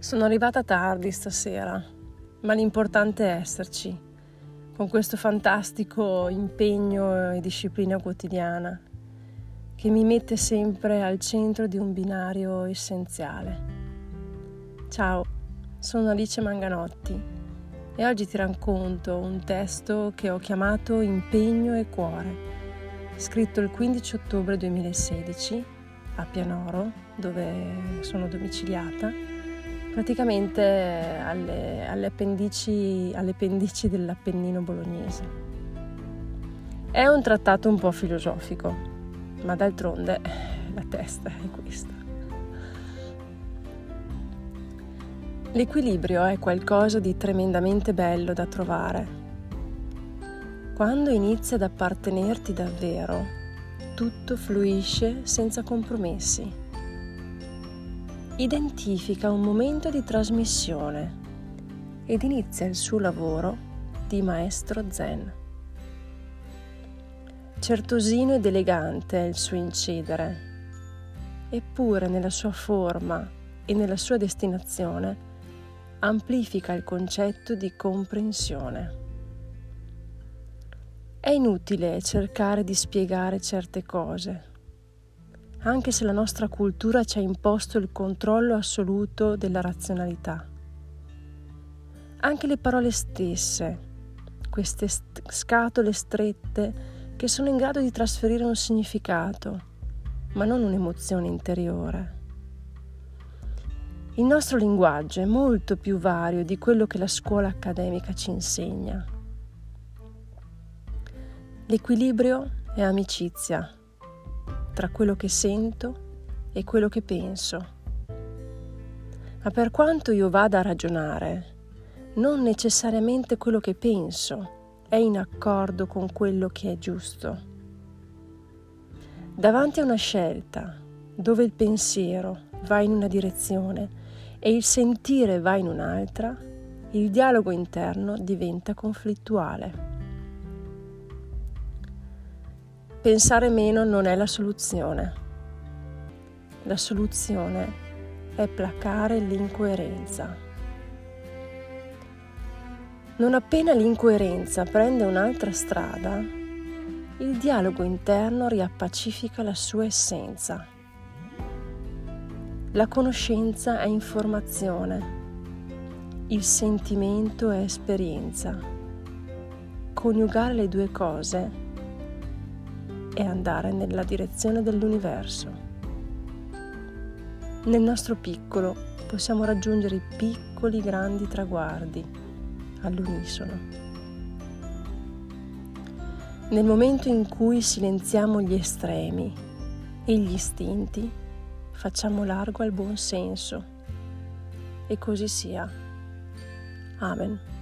Sono arrivata tardi stasera, ma l'importante è esserci, con questo fantastico impegno e disciplina quotidiana che mi mette sempre al centro di un binario essenziale. Ciao, sono Alice Manganotti e oggi ti racconto un testo che ho chiamato Impegno e cuore, scritto il 15 ottobre 2016 a Pianoro, dove sono domiciliata praticamente alle, alle, appendici, alle appendici dell'Appennino bolognese. È un trattato un po' filosofico, ma d'altronde la testa è questa. L'equilibrio è qualcosa di tremendamente bello da trovare. Quando inizi ad appartenerti davvero, tutto fluisce senza compromessi identifica un momento di trasmissione ed inizia il suo lavoro di maestro zen. Certosino ed elegante è il suo incedere, eppure nella sua forma e nella sua destinazione amplifica il concetto di comprensione. È inutile cercare di spiegare certe cose anche se la nostra cultura ci ha imposto il controllo assoluto della razionalità. Anche le parole stesse, queste st- scatole strette che sono in grado di trasferire un significato, ma non un'emozione interiore. Il nostro linguaggio è molto più vario di quello che la scuola accademica ci insegna. L'equilibrio è amicizia, tra quello che sento e quello che penso. Ma per quanto io vada a ragionare, non necessariamente quello che penso è in accordo con quello che è giusto. Davanti a una scelta dove il pensiero va in una direzione e il sentire va in un'altra, il dialogo interno diventa conflittuale. Pensare meno non è la soluzione. La soluzione è placare l'incoerenza. Non appena l'incoerenza prende un'altra strada, il dialogo interno riappacifica la sua essenza. La conoscenza è informazione, il sentimento è esperienza. Coniugare le due cose e andare nella direzione dell'universo. Nel nostro piccolo possiamo raggiungere i piccoli grandi traguardi all'unisono. Nel momento in cui silenziamo gli estremi e gli istinti, facciamo largo al buon senso. E così sia. Amen.